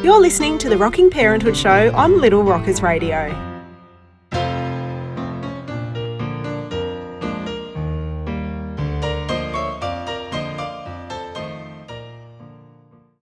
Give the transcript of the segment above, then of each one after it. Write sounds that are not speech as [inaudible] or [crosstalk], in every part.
You're listening to the Rocking Parenthood Show on Little Rockers Radio.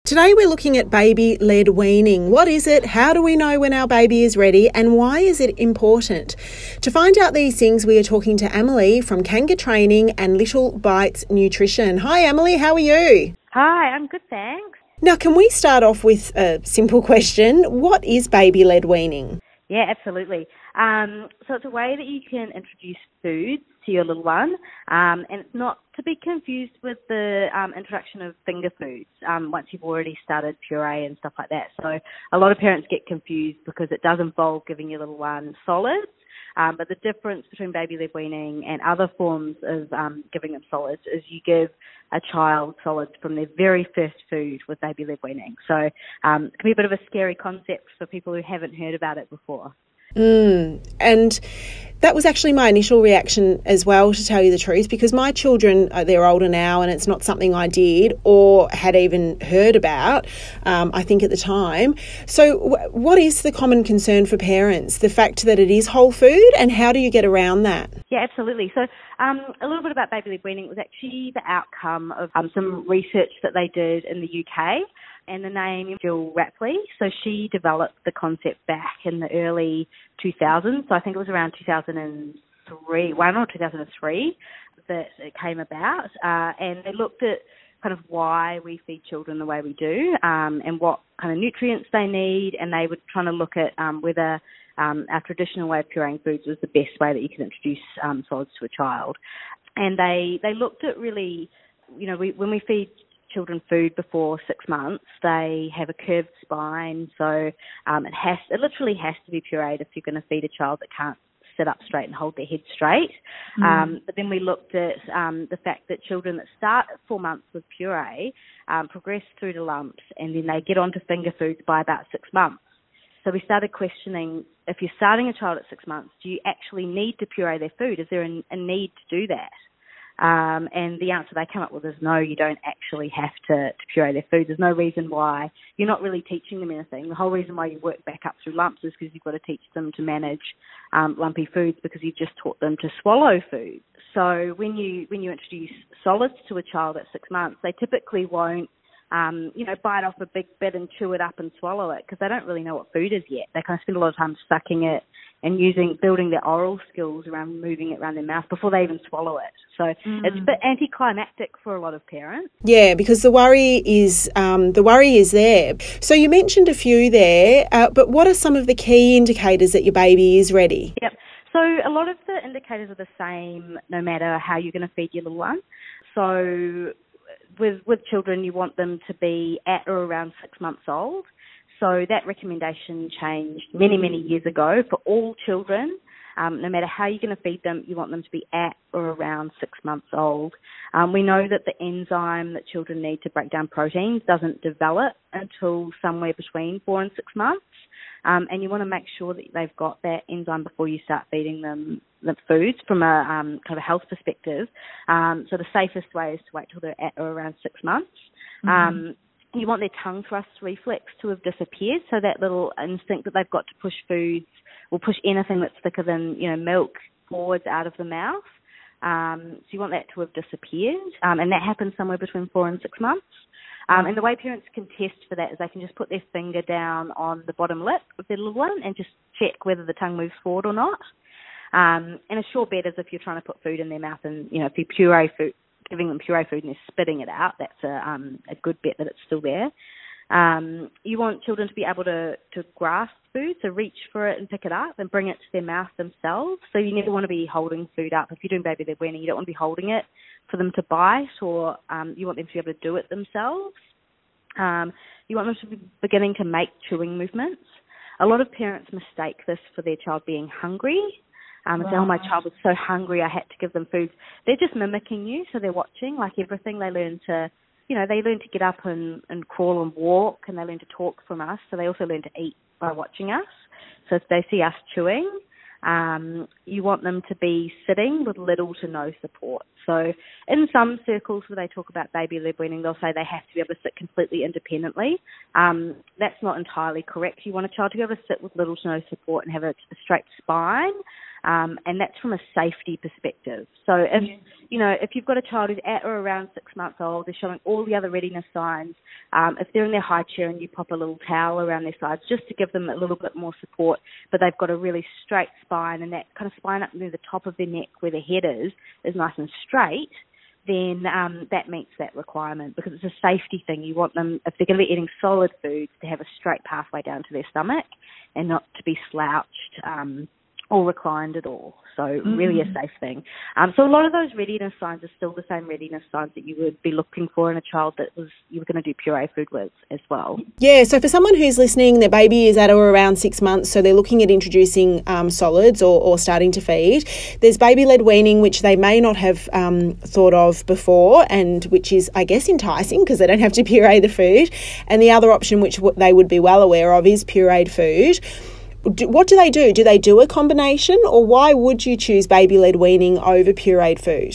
Today we're looking at baby led weaning. What is it? How do we know when our baby is ready? And why is it important? To find out these things, we are talking to Amalie from Kangatraining and Little Bites Nutrition. Hi, Amalie, how are you? Hi, I'm good, thanks. Now, can we start off with a simple question? What is baby led weaning? Yeah, absolutely. Um, so it's a way that you can introduce foods to your little one, um, and it's not to be confused with the um, introduction of finger foods um, once you've already started puree and stuff like that. So a lot of parents get confused because it does involve giving your little one solids. Um, but the difference between baby led weaning and other forms of um, giving them solids is you give a child solids from their very first food with baby led weaning. So um, it can be a bit of a scary concept for people who haven't heard about it before. Mm. And that was actually my initial reaction as well, to tell you the truth, because my children, uh, they're older now and it's not something I did or had even heard about, um, I think, at the time. So, w- what is the common concern for parents? The fact that it is whole food, and how do you get around that? Yeah, absolutely. So, um, a little bit about baby led weaning was actually the outcome of um, some research that they did in the UK and the name is Gill Rapley. So she developed the concept back in the early 2000s. So I think it was around 2003, one or 2003 that it came about. Uh, and they looked at kind of why we feed children the way we do um, and what kind of nutrients they need. And they were trying to look at um, whether um, our traditional way of pureeing foods was the best way that you can introduce um, solids to a child. And they, they looked at really, you know, we, when we feed children food before six months, they have a curved spine, so um, it has it literally has to be pureed if you're going to feed a child that can't sit up straight and hold their head straight. Mm. Um, but then we looked at um, the fact that children that start at four months with puree um, progress through to lumps, and then they get onto finger foods by about six months. So we started questioning if you're starting a child at six months, do you actually need to puree their food? Is there a, a need to do that? Um, and the answer they come up with is no, you don't actually have to, to puree their food. There's no reason why you're not really teaching them anything. The whole reason why you work back up through lumps is because you've got to teach them to manage um, lumpy foods because you've just taught them to swallow food. So when you when you introduce solids to a child at six months, they typically won't um, you know, bite off a big bit and chew it up and swallow it because they don't really know what food is yet. They kind of spend a lot of time sucking it and using building their oral skills around moving it around their mouth before they even swallow it. So mm. it's a bit anticlimactic for a lot of parents. Yeah, because the worry is um, the worry is there. So you mentioned a few there, uh, but what are some of the key indicators that your baby is ready? Yep. So a lot of the indicators are the same no matter how you're going to feed your little one. So with with children, you want them to be at or around six months old. So that recommendation changed many many years ago for all children. Um, no matter how you're going to feed them, you want them to be at or around six months old. Um, we know that the enzyme that children need to break down proteins doesn't develop until somewhere between four and six months. Um, and you want to make sure that they've got that enzyme before you start feeding them the foods from a um, kind of a health perspective. Um, so the safest way is to wait till they're at or around six months. Mm-hmm. Um, you want their tongue thrust reflex to have disappeared, so that little instinct that they've got to push foods or push anything that's thicker than you know milk forwards out of the mouth. Um, so you want that to have disappeared, um, and that happens somewhere between four and six months. Um, and the way parents can test for that is they can just put their finger down on the bottom lip of their little one and just check whether the tongue moves forward or not. Um, and a sure bet is if you're trying to put food in their mouth and, you know, if you puree food, giving them puree food and they're spitting it out, that's a, um, a good bet that it's still there. Um, you want children to be able to, to grasp food, so reach for it and pick it up and bring it to their mouth themselves. So you never want to be holding food up. If you're doing baby led weaning, you don't want to be holding it for them to bite or um, you want them to be able to do it themselves. Um, you want them to be beginning to make chewing movements. A lot of parents mistake this for their child being hungry um, wow. say, oh, my child was so hungry, I had to give them food. They're just mimicking you, so they're watching. Like everything, they learn to you know, they learn to get up and, and crawl and walk and they learn to talk from us. So they also learn to eat by watching us. So if they see us chewing, um, you want them to be sitting with little to no support. So in some circles where they talk about baby led weaning, they'll say they have to be able to sit completely independently. Um, that's not entirely correct. You want a child to be able to sit with little to no support and have a, a straight spine. Um, and that's from a safety perspective. So if you know if you've got a child who's at or around six months old, they're showing all the other readiness signs. Um, if they're in their high chair and you pop a little towel around their sides just to give them a little bit more support, but they've got a really straight spine and that kind of spine up near the top of their neck where their head is is nice and straight then um, that meets that requirement because it's a safety thing. You want them, if they're going to be eating solid foods, to have a straight pathway down to their stomach and not to be slouched um, or reclined at all. So mm-hmm. really a mm-hmm. safe thing. Um, so a lot of those readiness signs are still the same readiness signs that you would be looking for in a child that was you were going to do puree food with as well. Yeah. So for someone who's listening, their baby is at or around six months, so they're looking at introducing um, solids or, or starting to feed. There's baby led weaning, which they may not have um, thought of before, and which is I guess enticing because they don't have to [laughs] puree the food. And the other option, which they would be well aware of, is pureed food what do they do? Do they do a combination, or why would you choose baby led weaning over pureed food?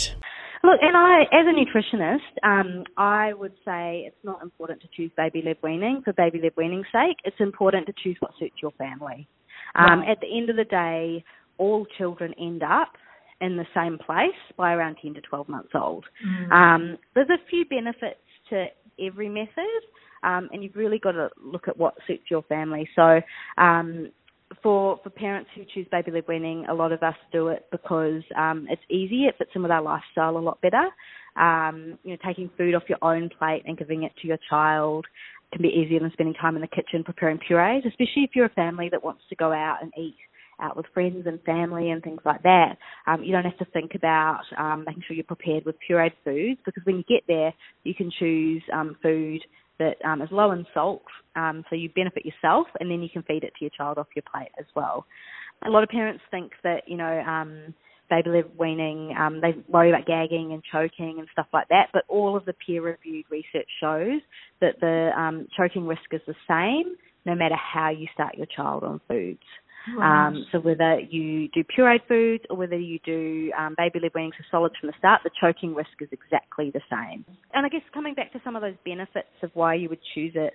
Look, and I, as a nutritionist, um, I would say it's not important to choose baby led weaning for baby led weaning's sake. It's important to choose what suits your family. Um, right. At the end of the day, all children end up in the same place by around 10 to 12 months old. Mm. Um, there's a few benefits to every method, um, and you've really got to look at what suits your family. So, um, for for parents who choose baby led weaning, a lot of us do it because um, it's easy. It fits in with our lifestyle a lot better. Um, you know, taking food off your own plate and giving it to your child can be easier than spending time in the kitchen preparing purees, especially if you're a family that wants to go out and eat out with friends and family and things like that. Um, you don't have to think about um, making sure you're prepared with pureed foods because when you get there, you can choose um, food that um, is low in salt, um, so you benefit yourself, and then you can feed it to your child off your plate as well. A lot of parents think that you know um, baby led weaning, um, they worry about gagging and choking and stuff like that, but all of the peer-reviewed research shows that the um, choking risk is the same no matter how you start your child on foods. Right. Um, so whether you do pureed foods or whether you do um, baby led weanings or solids from the start, the choking risk is exactly the same. And I guess coming back to some of those benefits of why you would choose it,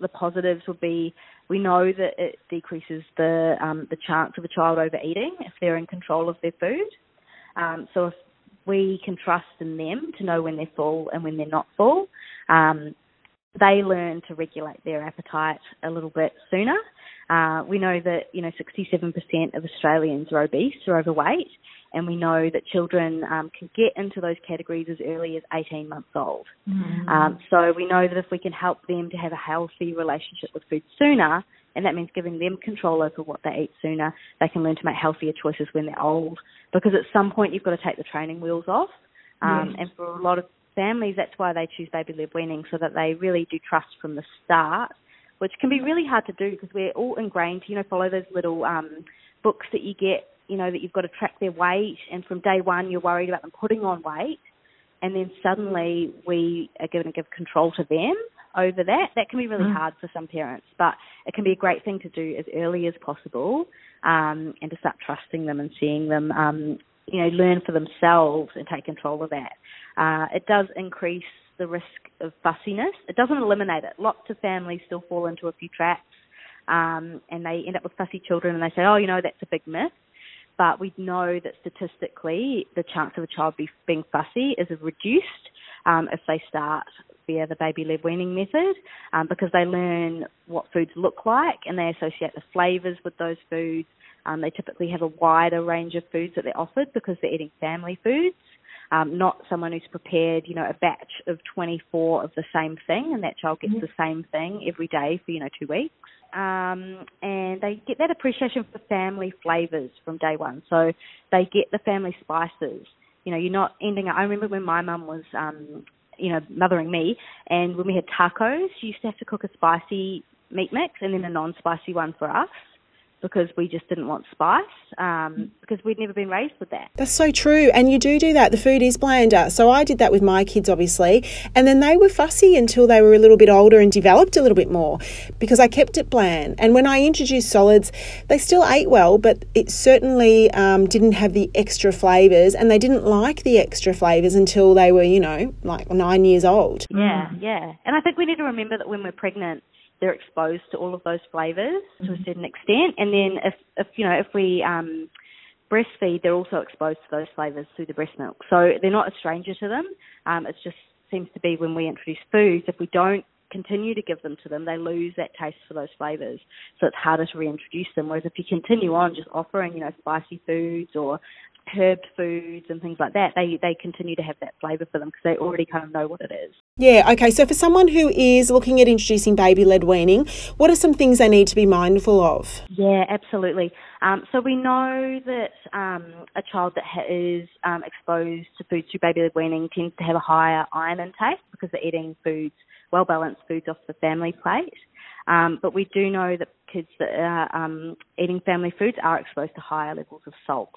the positives would be we know that it decreases the um, the chance of a child overeating if they're in control of their food. Um, so if we can trust in them to know when they're full and when they're not full, um, they learn to regulate their appetite a little bit sooner uh, we know that you know 67% of Australians are obese or overweight, and we know that children um, can get into those categories as early as 18 months old. Mm-hmm. Um, so we know that if we can help them to have a healthy relationship with food sooner, and that means giving them control over what they eat sooner, they can learn to make healthier choices when they're old. Because at some point you've got to take the training wheels off, um, yes. and for a lot of families that's why they choose baby led weaning, so that they really do trust from the start which can be really hard to do because we're all ingrained to, you know, follow those little um, books that you get, you know, that you've got to track their weight, and from day one you're worried about them putting on weight, and then suddenly we are going to give control to them over that. That can be really mm. hard for some parents, but it can be a great thing to do as early as possible, um, and to start trusting them and seeing them, um, you know, learn for themselves and take control of that. Uh, it does increase the risk of fussiness. It doesn't eliminate it. Lots of families still fall into a few traps um, and they end up with fussy children and they say, oh, you know, that's a big myth. But we know that statistically the chance of a child be, being fussy is reduced um, if they start via the baby led weaning method um, because they learn what foods look like and they associate the flavours with those foods. Um, they typically have a wider range of foods that they're offered because they're eating family foods um, not someone who's prepared, you know, a batch of 24 of the same thing, and that child gets mm-hmm. the same thing every day for, you know, two weeks. Um, and they get that appreciation for family flavours from day one. So they get the family spices. You know, you're not ending up. I remember when my mum was, um, you know, mothering me, and when we had tacos, she used to have to cook a spicy meat mix and then a non-spicy one for us because we just didn't want spice um, because we'd never been raised with that. That's so true. And you do do that. The food is blander. So I did that with my kids, obviously. And then they were fussy until they were a little bit older and developed a little bit more because I kept it bland. And when I introduced solids, they still ate well, but it certainly um, didn't have the extra flavours and they didn't like the extra flavours until they were, you know, like nine years old. Yeah, yeah. And I think we need to remember that when we're pregnant, they're exposed to all of those flavors mm-hmm. to a mm-hmm. certain extent. And then if, if you know, if we um, breastfeed, they're also exposed to those flavors through the breast milk. So they're not a stranger to them. Um, it just seems to be when we introduce foods, if we don't continue to give them to them, they lose that taste for those flavors. So it's harder to reintroduce them. Whereas if you continue on just offering, you know, spicy foods or herbed foods and things like that, they, they continue to have that flavour for them because they already kind of know what it is. Yeah, okay. So for someone who is looking at introducing baby led weaning, what are some things they need to be mindful of? Yeah, absolutely. Um, so we know that um, a child that ha- is um, exposed to foods through baby led weaning tends to have a higher iron intake because they're eating foods, well balanced foods off the family plate. Um, but we do know that kids that are um, eating family foods are exposed to higher levels of salt.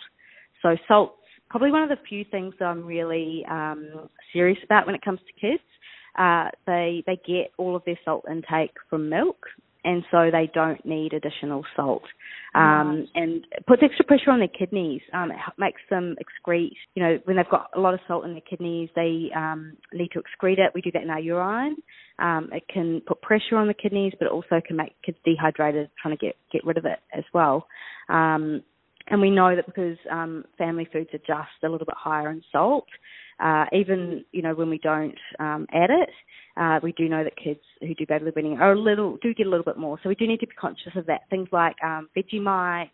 So salt's probably one of the few things that I'm really um, serious about when it comes to kids. Uh, they they get all of their salt intake from milk, and so they don't need additional salt. Um, and it puts extra pressure on their kidneys. Um, it makes them excrete. You know, when they've got a lot of salt in their kidneys, they um, need to excrete it. We do that in our urine. Um, it can put pressure on the kidneys, but it also can make kids dehydrated, trying to get get rid of it as well. Um, and we know that because um, family foods are just a little bit higher in salt, uh, even you know when we don't um, add it, uh, we do know that kids who do baby weaning are a little do get a little bit more. So we do need to be conscious of that. Things like um, Vegemite,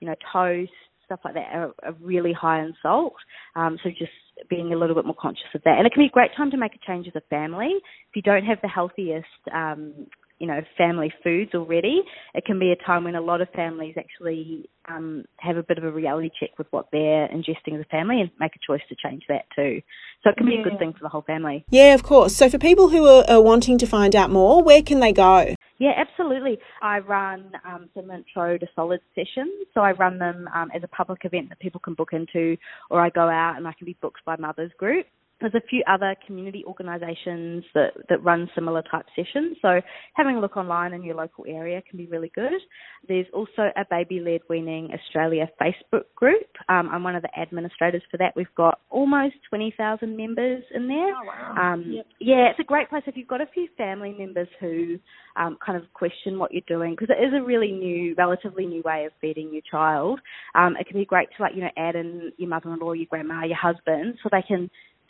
you know, toast, stuff like that are, are really high in salt. Um, so just being a little bit more conscious of that. And it can be a great time to make a change as a family. If you don't have the healthiest um, you know family foods already, it can be a time when a lot of families actually um, have a bit of a reality check with what they're ingesting as a family and make a choice to change that too. So it can be yeah. a good thing for the whole family. Yeah, of course. So for people who are, are wanting to find out more, where can they go? Yeah, absolutely. I run um, some intro to solid sessions. So I run them um, as a public event that people can book into, or I go out and I can be booked by mothers group there's a few other community organisations that, that run similar type sessions. So having a look online in your local area can be really good. There's also a Baby Led Weaning Australia Facebook group. Um, I'm one of the administrators for that. We've got almost 20,000 members in there. Oh, wow. Um, yep. Yeah, it's a great place if you've got a few family members who um, kind of question what you're doing because it is a really new, relatively new way of feeding your child. Um, it can be great to like, you know, add in your mother-in-law, your grandma, your husband so they can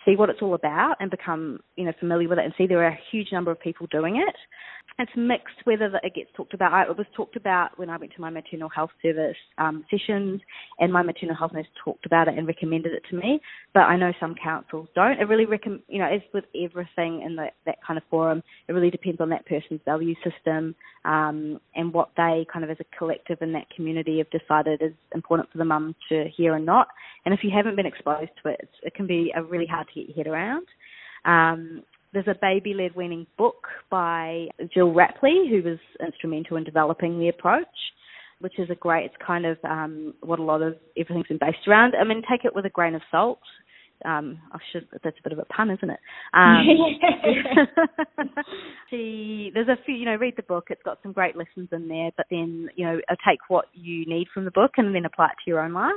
see what it's all about and become, you know, familiar with it and see there are a huge number of people doing it. It's mixed whether it gets talked about. It was talked about when I went to my maternal health service um, sessions, and my maternal health nurse talked about it and recommended it to me. But I know some councils don't. It really recommend, you know, as with everything in the, that kind of forum, it really depends on that person's value system um, and what they kind of as a collective in that community have decided is important for the mum to hear and not. And if you haven't been exposed to it, it can be really hard to get your head around. Um, there's a baby led weaning book by Gill Rapley, who was instrumental in developing the approach, which is a great, it's kind of um, what a lot of everything's been based around. I mean, take it with a grain of salt. Um, I should, that's a bit of a pun, isn't it? Um, [laughs] [laughs] she, there's a few, you know, read the book. It's got some great lessons in there, but then, you know, take what you need from the book and then apply it to your own life.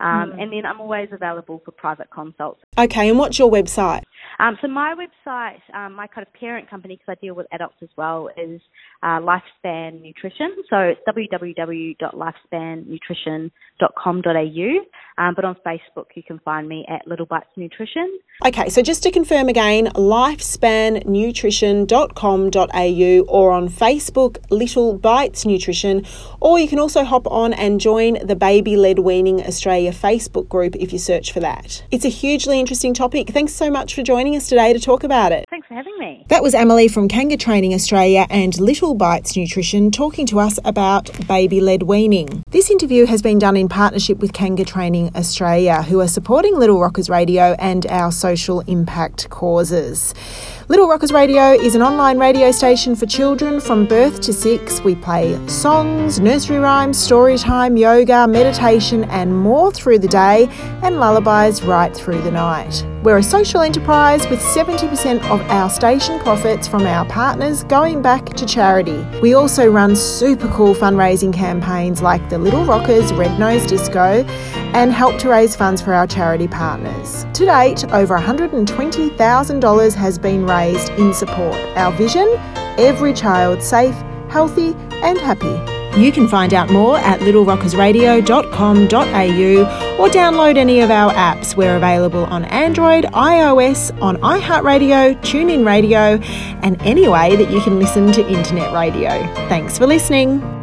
Um, mm. And then I'm always available for private consults. Okay, and what's your website? Um, so my website, um, my kind of parent company, because I deal with adults as well, is uh, Lifespan Nutrition. So it's www.lifespannutrition.com.au. Um, but on Facebook, you can find me at Little Bites Nutrition. Okay, so just to confirm again, lifespannutrition.com.au or on Facebook, Little Bites Nutrition, or you can also hop on and join the Baby Led Weaning Australia Facebook group if you search for that. It's a hugely interesting topic. Thanks so much for joining joining us today to talk about it. Thanks for having me. That was Amalie from Kangatraining Australia and Little Bites Nutrition talking to us about baby led weaning. This interview has been done in partnership with Kangatraining Australia, who are supporting Little Rockers Radio and our social impact causes. Little Rockers Radio is an online radio station for children from birth to six. We play songs, nursery rhymes, story time, yoga, meditation, and more through the day, and lullabies right through the night. We're a social enterprise with 70% of our station profits from our partners going back to charity. We also run super cool fundraising campaigns like the Little Rockers Red Nose Disco and help to raise funds for our charity partners. To date, over $120,000 has been raised in support. Our vision every child safe, healthy, and happy. You can find out more at littlerockersradio.com.au or download any of our apps. We're available on Android, iOS, on iHeartRadio, TuneIn Radio, and any way that you can listen to internet radio. Thanks for listening.